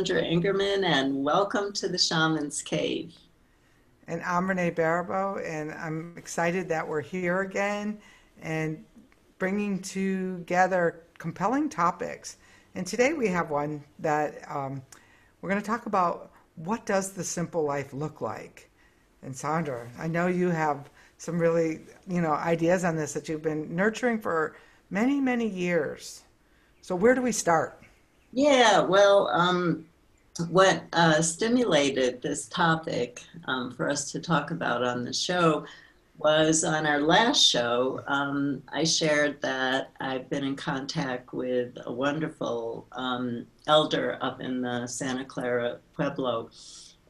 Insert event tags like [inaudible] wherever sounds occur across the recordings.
Hi, everyone. I'm Sandra Ingerman, and welcome to the Shaman's Cave. And I'm Renee Baribeau, and I'm excited that we're here again and bringing together compelling topics. And today we have one that um, we're going to talk about what does the simple life look like? And Sandra, I know you have some really, you know, ideas on this that you've been nurturing for many, many years. So where do we start? Yeah, well, um, what uh, stimulated this topic um, for us to talk about on the show was on our last show. Um, I shared that I've been in contact with a wonderful um, elder up in the Santa Clara Pueblo.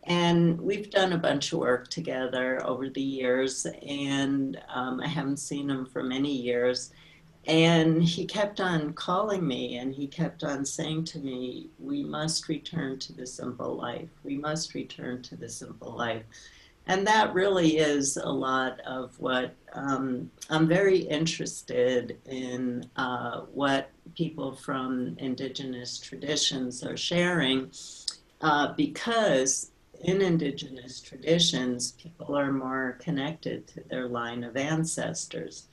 And we've done a bunch of work together over the years, and um, I haven't seen him for many years. And he kept on calling me and he kept on saying to me, We must return to the simple life. We must return to the simple life. And that really is a lot of what um, I'm very interested in uh, what people from indigenous traditions are sharing uh, because in indigenous traditions, people are more connected to their line of ancestors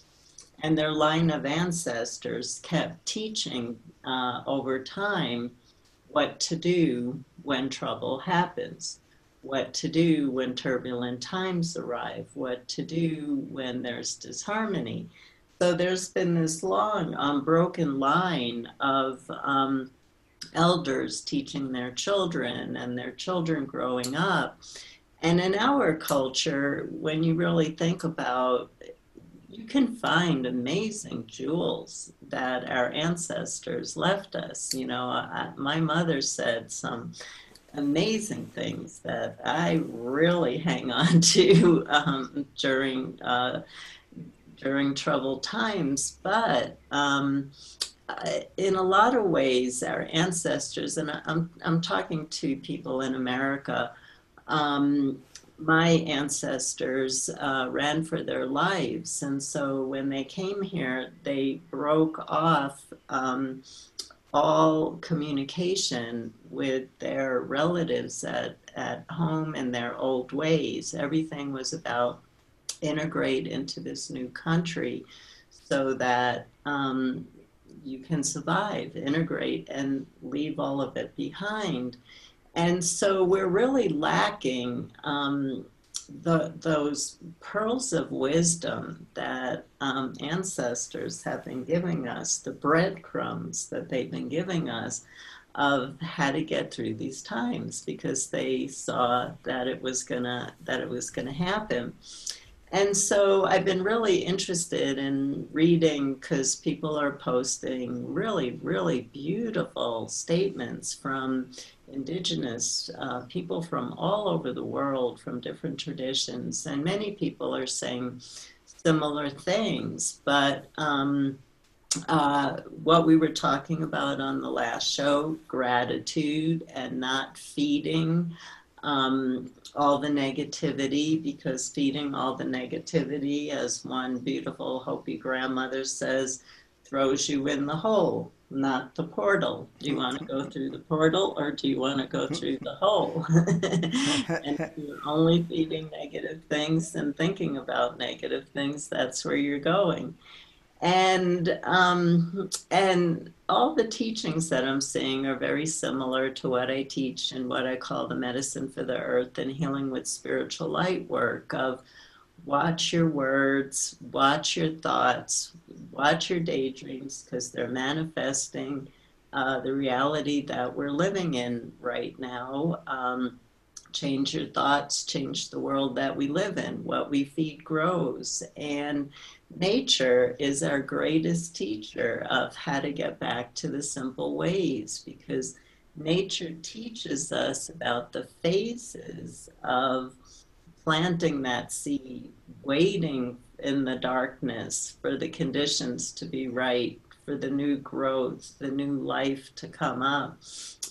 and their line of ancestors kept teaching uh, over time what to do when trouble happens, what to do when turbulent times arrive, what to do when there's disharmony. So there's been this long, unbroken line of um, elders teaching their children and their children growing up. And in our culture, when you really think about you can find amazing jewels that our ancestors left us. You know, I, my mother said some amazing things that I really hang on [laughs] to um, during uh, during troubled times. But um, in a lot of ways, our ancestors, and I'm I'm talking to people in America. Um, my ancestors uh, ran for their lives. And so when they came here, they broke off um, all communication with their relatives at, at home in their old ways. Everything was about integrate into this new country so that um, you can survive, integrate, and leave all of it behind. And so we're really lacking um, the, those pearls of wisdom that um, ancestors have been giving us, the breadcrumbs that they've been giving us of how to get through these times because they saw that it was gonna that it was gonna happen. And so I've been really interested in reading because people are posting really, really beautiful statements from indigenous uh, people from all over the world, from different traditions. And many people are saying similar things. But um, uh, what we were talking about on the last show gratitude and not feeding um, all the negativity because feeding all the negativity, as one beautiful Hopi grandmother says, throws you in the hole, not the portal. Do you want to go through the portal or do you want to go through the hole? [laughs] and you're only feeding negative things and thinking about negative things, that's where you're going and um, and all the teachings that I'm seeing are very similar to what I teach and what I call the medicine for the earth and healing with spiritual light work of watch your words, watch your thoughts, watch your daydreams because they're manifesting uh, the reality that we're living in right now. Um, change your thoughts, change the world that we live in. What we feed grows. And nature is our greatest teacher of how to get back to the simple ways because nature teaches us about the phases of planting that seed, waiting in the darkness for the conditions to be right, for the new growth, the new life to come up,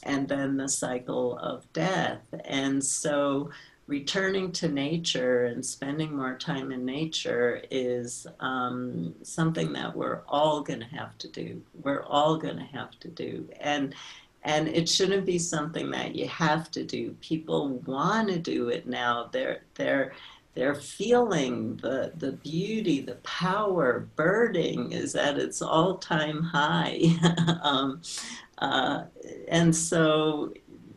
and then the cycle of death. And so returning to nature and spending more time in nature is um, something that we're all going to have to do. We're all going to have to do. And and it shouldn't be something that you have to do. People want to do it now. They're they're they're feeling the the beauty, the power. Birding is at its all time high, [laughs] um, uh, and so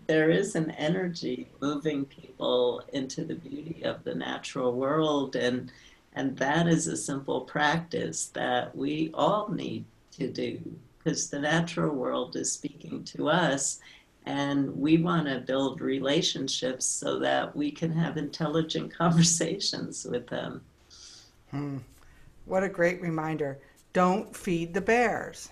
there is an energy moving people into the beauty of the natural world and and that is a simple practice that we all need to do because the natural world is speaking to us and we want to build relationships so that we can have intelligent [laughs] conversations with them. Hmm. What a great reminder. Don't feed the bears.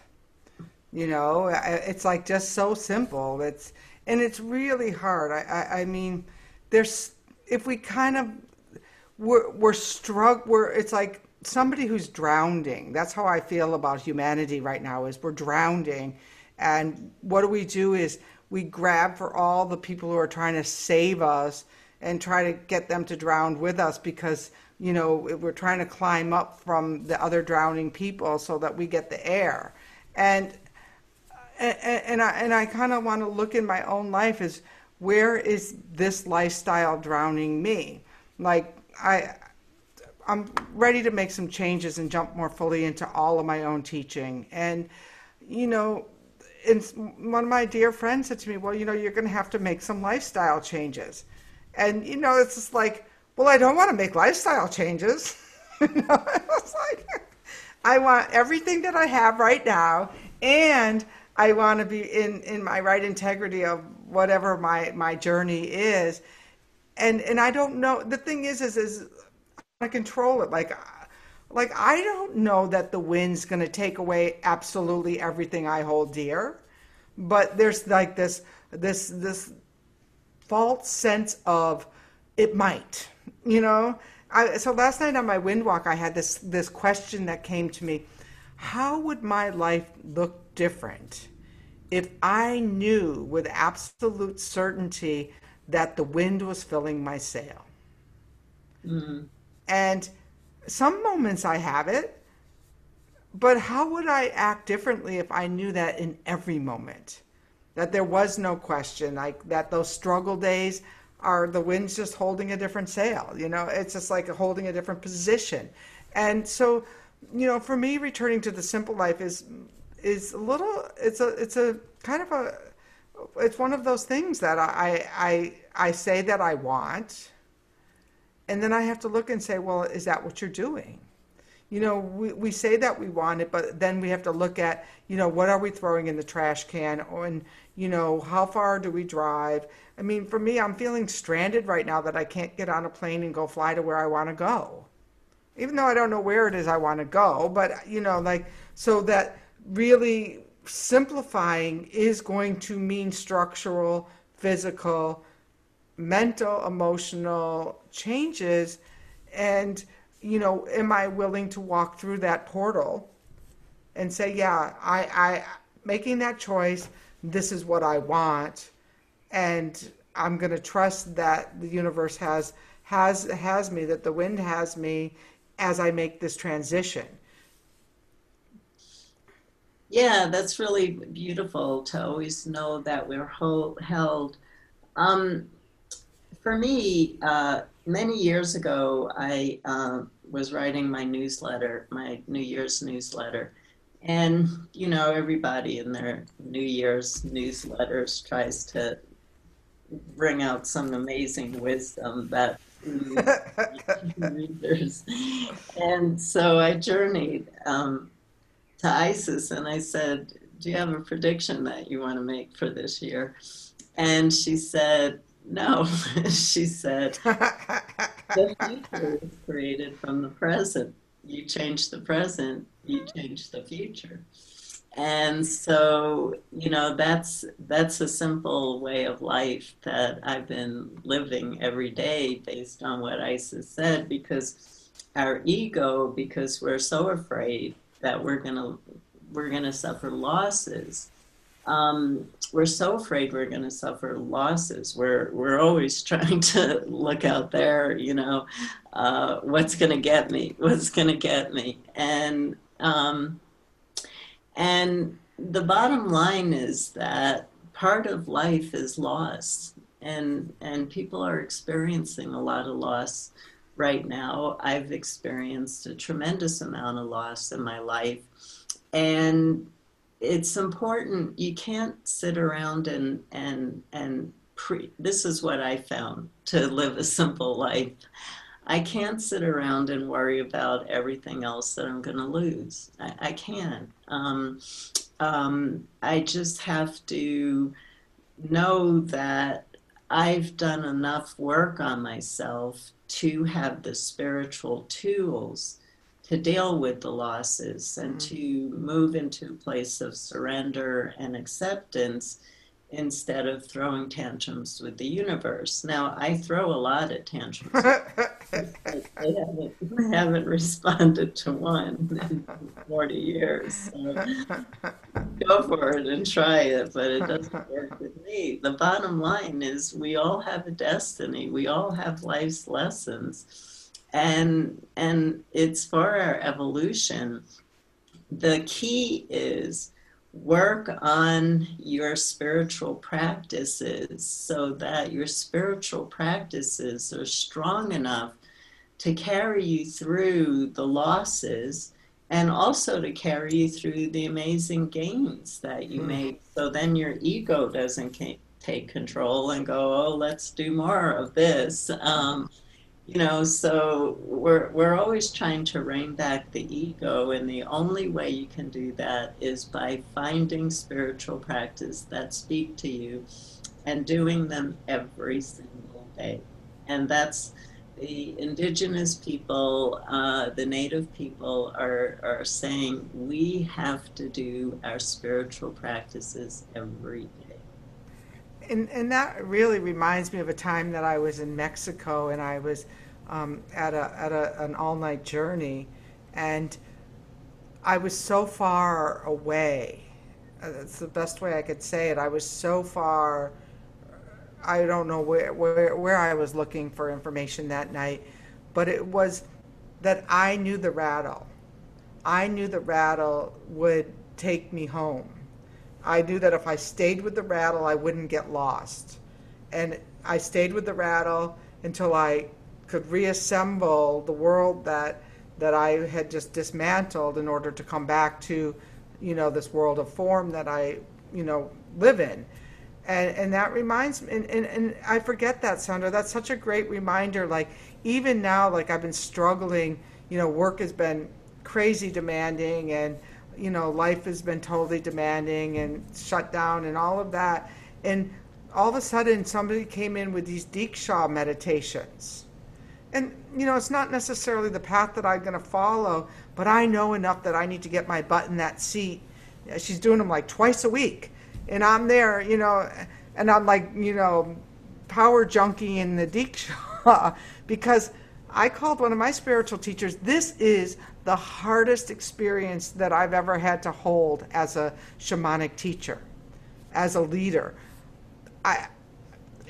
You know, it's like just so simple. It's and it's really hard. I, I, I mean, there's if we kind of we're we're strugg we're it's like somebody who's drowning. That's how I feel about humanity right now. Is we're drowning, and what do we do? Is we grab for all the people who are trying to save us and try to get them to drown with us because you know we're trying to climb up from the other drowning people so that we get the air and and, and I, and I kind of want to look in my own life as where is this lifestyle drowning me? Like I, I'm ready to make some changes and jump more fully into all of my own teaching. And, you know, and one of my dear friends said to me, well, you know, you're going to have to make some lifestyle changes. And, you know, it's just like, well, I don't want to make lifestyle changes. [laughs] you know, [laughs] it's like, I want everything that I have right now and I want to be in, in my right integrity of whatever my, my journey is. And, and I don't know, the thing is, is, is I control it. Like, like I don't know that the wind's going to take away absolutely everything I hold dear, but there's like this, this, this false sense of it might, you know? I, so last night on my wind walk, I had this, this question that came to me. How would my life look different if I knew with absolute certainty that the wind was filling my sail. Mm-hmm. And some moments I have it, but how would I act differently if I knew that in every moment? That there was no question, like that those struggle days are the wind's just holding a different sail. You know, it's just like holding a different position. And so, you know, for me, returning to the simple life is is a little it's a it's a kind of a it's one of those things that I I I say that I want and then I have to look and say, well, is that what you're doing? You know, we, we say that we want it, but then we have to look at, you know, what are we throwing in the trash can? And, you know, how far do we drive? I mean, for me, I'm feeling stranded right now that I can't get on a plane and go fly to where I want to go. Even though I don't know where it is I want to go, but, you know, like, so that really simplifying is going to mean structural, physical, mental, emotional changes. And, you know, am I willing to walk through that portal and say, yeah, I, I making that choice, this is what I want. And I'm going to trust that the universe has has has me, that the wind has me as I make this transition. Yeah, that's really beautiful to always know that we're hold, held. Um, for me, uh, many years ago, I uh, was writing my newsletter, my New Year's newsletter. And, you know, everybody in their New Year's newsletters tries to bring out some amazing wisdom that [laughs] readers. And so I journeyed. Um, to Isis and I said, Do you have a prediction that you want to make for this year? And she said, No. [laughs] she said, The future is created from the present. You change the present, you change the future. And so, you know, that's that's a simple way of life that I've been living every day based on what Isis said because our ego, because we're so afraid that we're gonna we're gonna suffer losses. Um, we're so afraid we're going to suffer losses. We're we're always [laughs] trying to look out there, you know, uh, what's going to get me? What's going to get me? And um, and the bottom line is that part of life is loss, and and people are experiencing a lot of loss right now. I've experienced a tremendous amount of loss in my life, and it's important. You can't sit around and and and pre. This is what I found to live a simple life. I can't sit around and worry about everything else that I'm going to lose. I, I can't. Um, um, I just have to know that I've done enough work on myself to have the spiritual tools to deal with the losses and mm-hmm. to move into a place of surrender and acceptance instead of throwing tantrums with the universe. Now, I throw a lot of tantrums. [laughs] I, haven't, I haven't responded to one in 40 years. So go for it and try it, but it doesn't work with me. The bottom line is we all have a destiny, we all have life's lessons. And, and it's for our evolution. The key is work on your spiritual practices so that your spiritual practices are strong enough to carry you through the losses and also to carry you through the amazing gains that you mm. make. So then your ego doesn't take control and go, oh, let's do more of this. Um, you know so we're we're always trying to rein back the ego and the only way you can do that is by finding spiritual practice that speak to you and doing them every single day. And that's the indigenous people uh, the native people are are saying we have to do our spiritual practices every and, and that really reminds me of a time that I was in Mexico and I was um, at, a, at a, an all night journey. And I was so far away. Uh, that's the best way I could say it. I was so far. I don't know where, where, where I was looking for information that night, but it was that I knew the rattle. I knew the rattle would take me home. I knew that if I stayed with the rattle, I wouldn't get lost. And I stayed with the rattle until I could reassemble the world that that I had just dismantled in order to come back to, you know, this world of form that I, you know, live in. And, and that reminds me, and, and, and I forget that, Sandra. That's such a great reminder. Like, even now, like, I've been struggling, you know, work has been crazy demanding, and, you know, life has been totally demanding and shut down and all of that. And all of a sudden, somebody came in with these Diksha meditations. And, you know, it's not necessarily the path that I'm going to follow, but I know enough that I need to get my butt in that seat. She's doing them like twice a week. And I'm there, you know, and I'm like, you know, power junkie in the Diksha [laughs] because I called one of my spiritual teachers, this is the hardest experience that I've ever had to hold as a shamanic teacher, as a leader. I,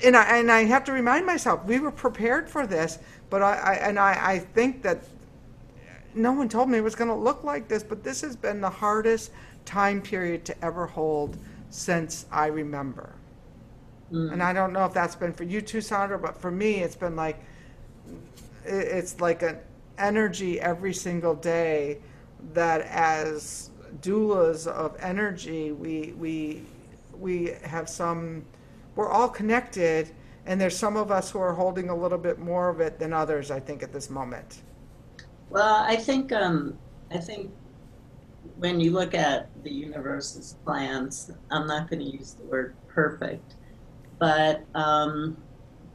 and I, and I have to remind myself, we were prepared for this, but I, I and I, I think that no one told me it was going to look like this, but this has been the hardest time period to ever hold since I remember. Mm. And I don't know if that's been for you too, Sandra, but for me, it's been like, it's like an energy every single day that as doulas of energy, we, we, we have some, we're all connected and there's some of us who are holding a little bit more of it than others, I think, at this moment. Well, I think um, I think when you look at the universe's plans, I'm not going to use the word perfect, but um,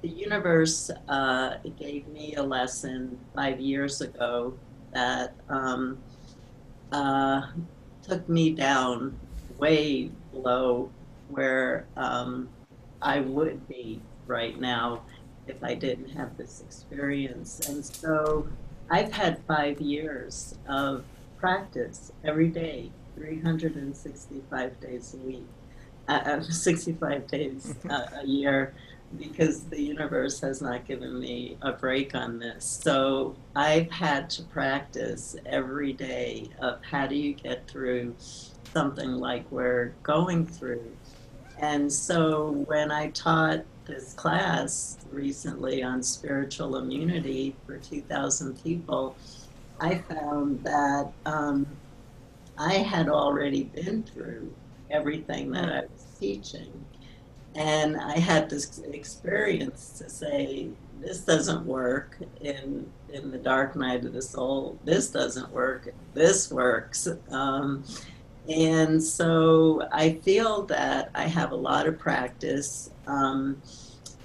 the universe uh, gave me a lesson five years ago that um, uh, took me down way below where um, I would be right now if I didn't have this experience. And so I've had five years of practice every day, 365 days a week, uh, uh [laughs] 65 days uh, a year, because the universe has not given me a break on this. So I've had to practice every day of how do you get through something like we're going through And so when I taught this class recently on spiritual immunity for 2,000 people, I found that um, I had already been through everything that I was teaching. And I had this experience to say, this doesn't work in in the dark night of the soul. This doesn't work. This works. Um, and so I feel that I have a lot of practice. Um,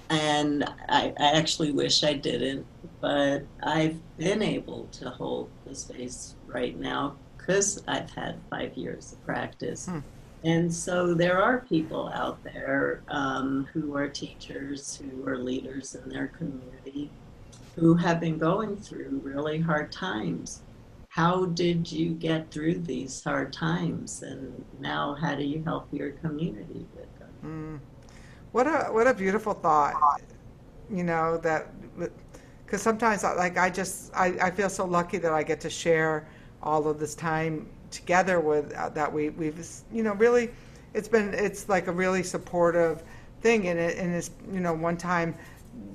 and I, I, actually wish I didn't, but I've been able to hold the space right now because I've had five years of practice. Hmm. And so there are people out there um, who are teachers, who are leaders in their community, who have been going through really hard times. How did you get through these hard times? And now, how do you help your community with them? Mm. What a what a beautiful thought. You know that because sometimes like I just I, I feel so lucky that I get to share all of this time together with uh, that we we've you know really it's been it's like a really supportive thing and it and it's you know one time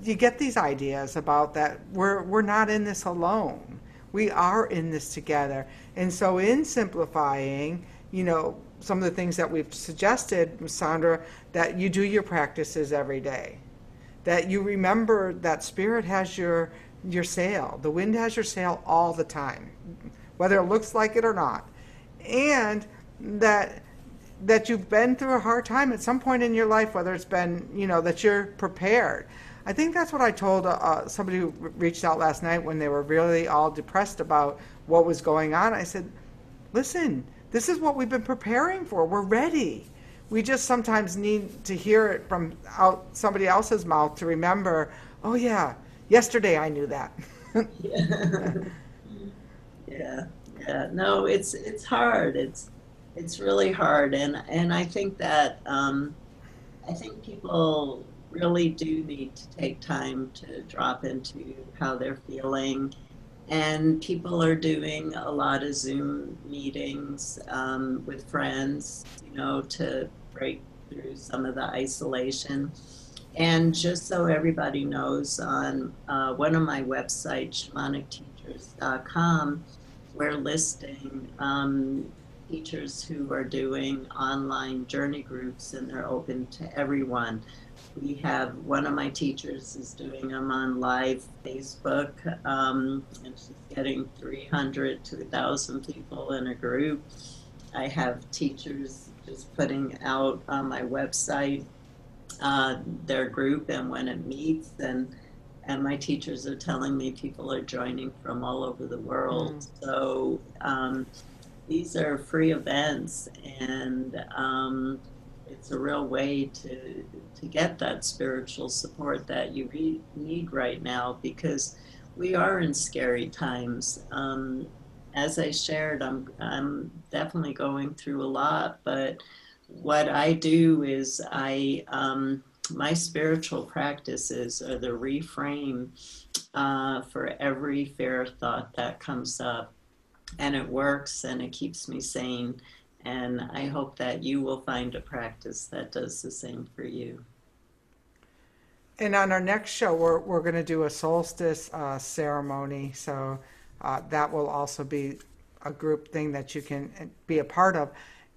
you get these ideas about that we're we're not in this alone. We are in this together. And so in simplifying you know some of the things that we've suggested Sandra that you do your practices every day. That you remember that spirit has your your sail. The wind has your sail all the time whether it looks like it or not and that that you've been through a hard time at some point in your life, whether it's been, you know, that you're prepared. I think that's what I told uh, somebody who reached out last night when they were really all depressed about what was going on. I said, listen, this is what we've been preparing for. We're ready. We just sometimes need to hear it from out somebody else's mouth to remember, oh, yeah, yesterday I knew that. [laughs] [laughs] yeah. yeah yeah no it's it's hard. It's it's really hard. And and i think that um, i think people really do need to take time to drop into how they're feeling. And people are doing a lot of zoom meetings um, with friends you know to break through some of the isolation. And just so everybody knows on uh, one of my websites shamanicteachers.com we're listing um, teachers who are doing online journey groups and they're open to everyone. We have one of my teachers is doing them on live Facebook, um, and she's getting 300 to 1,000 people in a group. I have teachers just putting out on my website uh, their group and when it meets, and and my teachers are telling me people are joining from all over the world. Mm. So um, these are free events, and um, it's a real way to to get that spiritual support that you re- need right now because we are in scary times. Um, as I shared, I'm I'm definitely going through a lot, but what I do is I um, my spiritual practices are the reframe uh, for every fair thought that comes up. And it works and it keeps me sane. And I hope that you will find a practice that does the same for you. And on our next show, we're, we're going to do a solstice uh, ceremony. So uh, that will also be a group thing that you can uh, be a part of.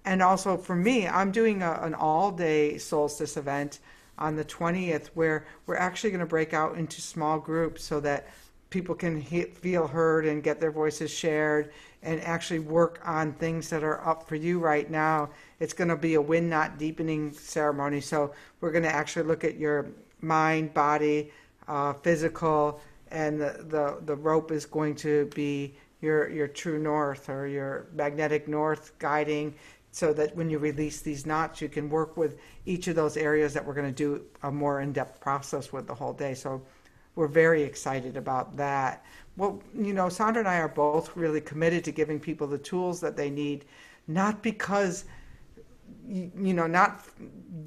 And also for me, I'm doing a, an all day solstice event on the 20th where we're actually going to break out into small groups so that people can he- feel heard and get their voices shared and actually work on things that are up for you right now. It's going to be a wind knot deepening ceremony. So we're going to actually look at your mind, body, uh, physical, and the, the, the rope is going to be your, your true north or your magnetic north guiding so that when you release these knots, you can work with each of those areas that we're going to do a more in-depth process with the whole day. So we're very excited about that. Well, you know, Sandra and I are both really committed to giving people the tools that they need, not because, you know, not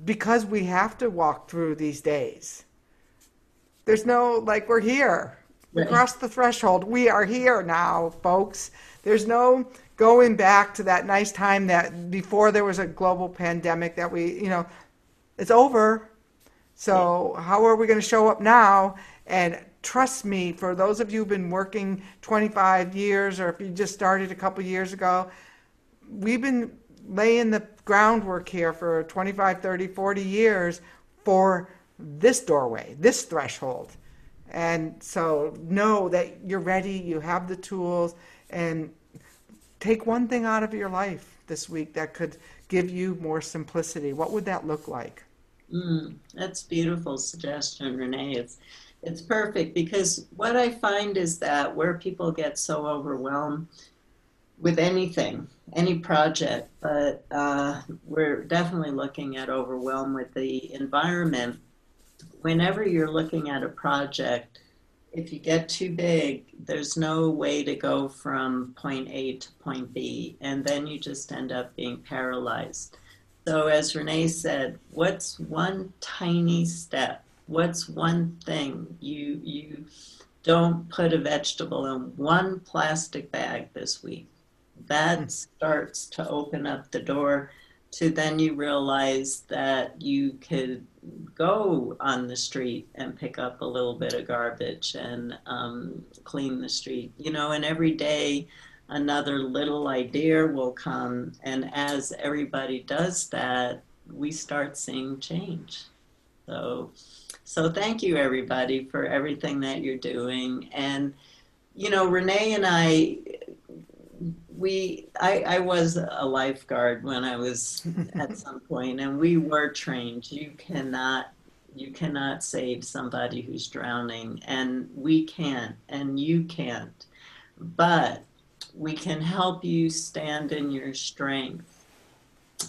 because we have to walk through these days. There's no, like, we're here. We crossed the threshold. We are here now, folks. There's no going back to that nice time that before there was a global pandemic that we, you know, it's over. So how are we going to show up now? And trust me, for those of you who've been working 25 years, or if you just started a couple years ago, we've been laying the groundwork here for 25, 30, 40 years for this doorway, this threshold. And so know that you're ready, you have the tools, and take one thing out of your life this week that could give you more simplicity. What would that look like? Mm, that's beautiful suggestion, Renee. It's it's perfect because what I find is that where people get so overwhelmed with anything, any project, but uh, we're definitely looking at overwhelm with the environment. Whenever you're looking at a project, if you get too big, there's no way to go from point A to point B, and then you just end up being paralyzed. So, as Renee said, what's one tiny step? What's one thing you you don't put a vegetable in one plastic bag this week? That hmm. starts to open up the door to then you realize that you could go on the street and pick up a little bit of garbage and um, clean the street. You know, and every day another little idea will come. And as everybody does that, we start seeing change. So, so thank you everybody for everything that you're doing. And, you know, Renee and I, we I, I was a lifeguard when I was [laughs] at some point and we were trained. You cannot you cannot save somebody who's drowning and we can't and you can't. But we can help you stand in your strength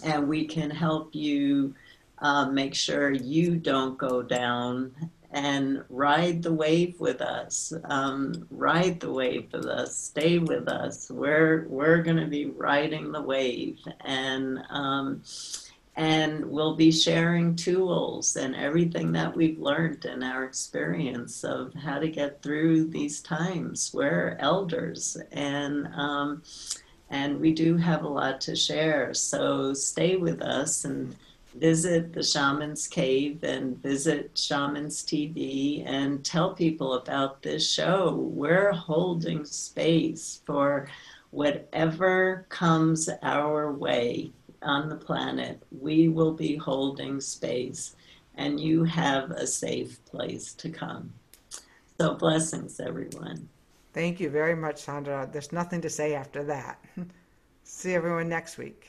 and we can help you uh, make sure you don't go down and ride the wave with us. Um, ride the wave with us. Stay with us. We're we're going to be riding the wave, and um, and we'll be sharing tools and everything that we've learned in our experience of how to get through these times. We're elders, and um, and we do have a lot to share. So stay with us and visit the Shaman's Cave and visit Shaman's TV and tell people about this show. We're holding space for whatever comes our way on the planet. We will be holding space, and you have a safe place to come. So, blessings, everyone. Thank you very much, Sandra. There's nothing to say after that. [laughs] See everyone next week.